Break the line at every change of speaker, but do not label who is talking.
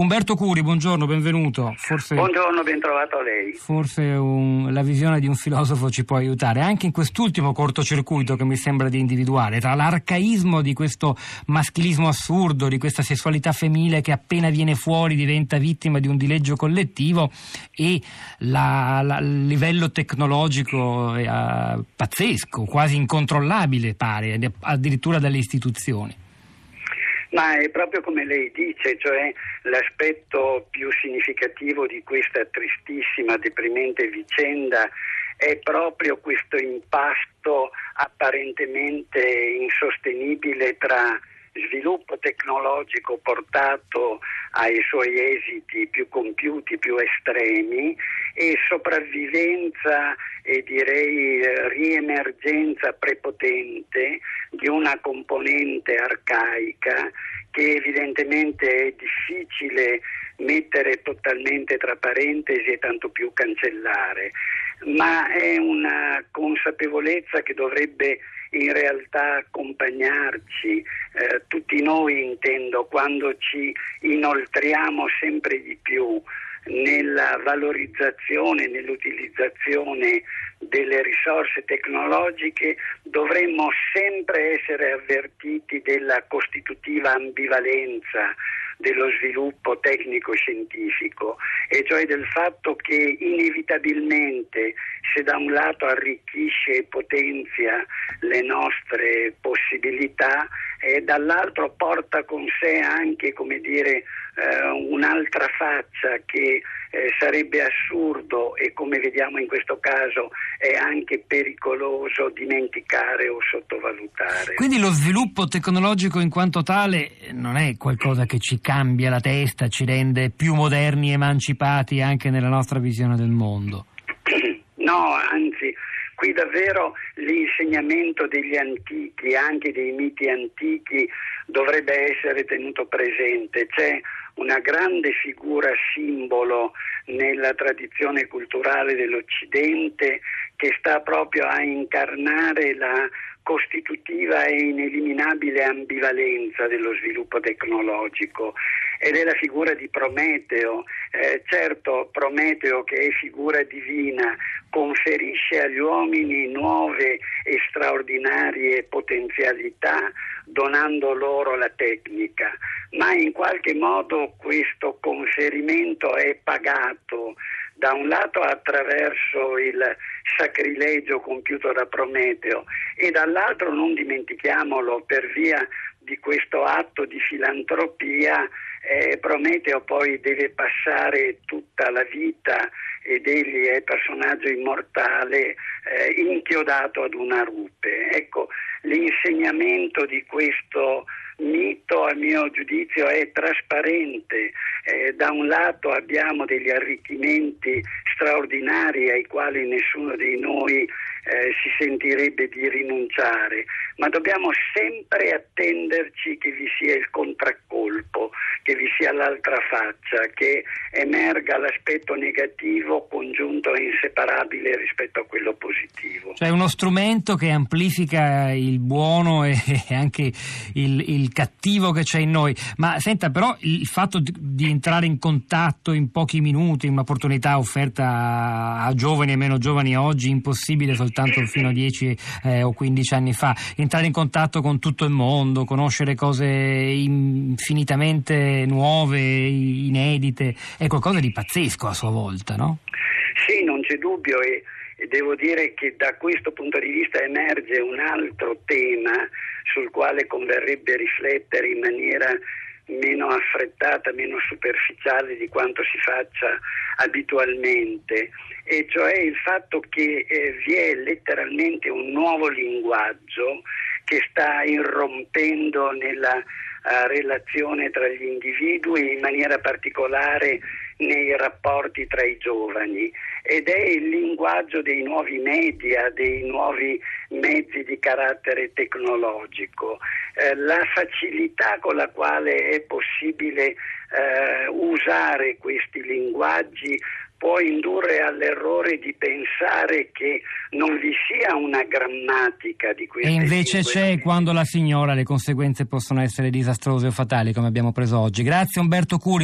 Umberto Curi, buongiorno, benvenuto.
Forse, buongiorno, ben trovato a lei.
Forse un, la visione di un filosofo ci può aiutare, anche in quest'ultimo cortocircuito che mi sembra di individuare, tra l'arcaismo di questo maschilismo assurdo, di questa sessualità femminile che appena viene fuori diventa vittima di un dileggio collettivo e il livello tecnologico eh, pazzesco, quasi incontrollabile pare, addirittura dalle istituzioni.
Ma è proprio come lei dice, cioè l'aspetto più significativo di questa tristissima, deprimente vicenda è proprio questo impasto apparentemente insostenibile tra sviluppo tecnologico portato ai suoi esiti più compiuti, più estremi e sopravvivenza e direi riemergenza prepotente di una componente arcaica che evidentemente è difficile mettere totalmente tra parentesi e tanto più cancellare, ma è una consapevolezza che dovrebbe in realtà accompagnarci, eh, tutti noi intendo, quando ci inoltriamo sempre di più nella valorizzazione, nell'utilizzazione delle risorse tecnologiche dovremmo sempre essere avvertiti della costitutiva ambivalenza dello sviluppo tecnico-scientifico, e cioè del fatto che inevitabilmente se da un lato arricchisce e potenzia le nostre possibilità, e dall'altro porta con sé anche dire, eh, un'altra faccia che eh, sarebbe assurdo e come vediamo in questo caso è anche pericoloso dimenticare o sottovalutare.
Quindi lo sviluppo tecnologico in quanto tale non è qualcosa che ci cambia la testa, ci rende più moderni, emancipati anche nella nostra visione del mondo.
No, anzi, qui davvero l'insegnamento degli antichi, anche dei miti antichi, dovrebbe essere tenuto presente. C'è una grande figura simbolo nella tradizione culturale dell'Occidente che sta proprio a incarnare la costitutiva e ineliminabile ambivalenza dello sviluppo tecnologico ed è la figura di Prometeo. Eh, certo, Prometeo che è figura divina conferisce agli uomini nuove e straordinarie potenzialità donando loro la tecnica, ma in qualche modo questo conferimento è pagato da un lato attraverso il sacrilegio compiuto da Prometeo e dall'altro non dimentichiamolo per via di questo atto di filantropia eh, Prometeo poi deve passare tutta la vita ed egli è personaggio immortale eh, inchiodato ad una rupe. Ecco, l'insegnamento di questo mito a mio giudizio è trasparente. Eh, da un lato abbiamo degli arricchimenti straordinari ai quali nessuno di noi eh, si sentirebbe di rinunciare, ma dobbiamo sempre attenderci che vi sia il contraccolpo, che vi sia l'altra faccia, che emerga l'aspetto negativo congiunto e inseparabile rispetto a quello positivo.
Cioè uno strumento che amplifica il buono e anche il, il cattivo che c'è in noi. Ma senta, però il fatto di, di entrare in contatto in pochi minuti, un'opportunità offerta a giovani e meno giovani oggi, impossibile soltanto fino a 10 eh, o 15 anni fa, entrare in contatto con tutto il mondo, conoscere cose infinitamente nuove, inedite, è qualcosa di pazzesco a sua volta, no?
Sì, non c'è dubbio e, devo dire che da questo punto di vista emerge un altro tema sul quale converrebbe riflettere in maniera meno affrettata, meno superficiale di quanto si faccia abitualmente, e cioè il fatto che eh, vi è letteralmente un nuovo linguaggio che sta irrompendo nella uh, relazione tra gli individui, in maniera particolare nei rapporti tra i giovani ed è il linguaggio dei nuovi media, dei nuovi mezzi di carattere tecnologico, eh, la facilità con la quale è possibile eh, usare questi linguaggi può indurre all'errore di pensare che non vi sia una grammatica di queste
E invece c'è quando la signora le conseguenze possono essere disastrose o fatali, come abbiamo preso oggi. Grazie Umberto Curi.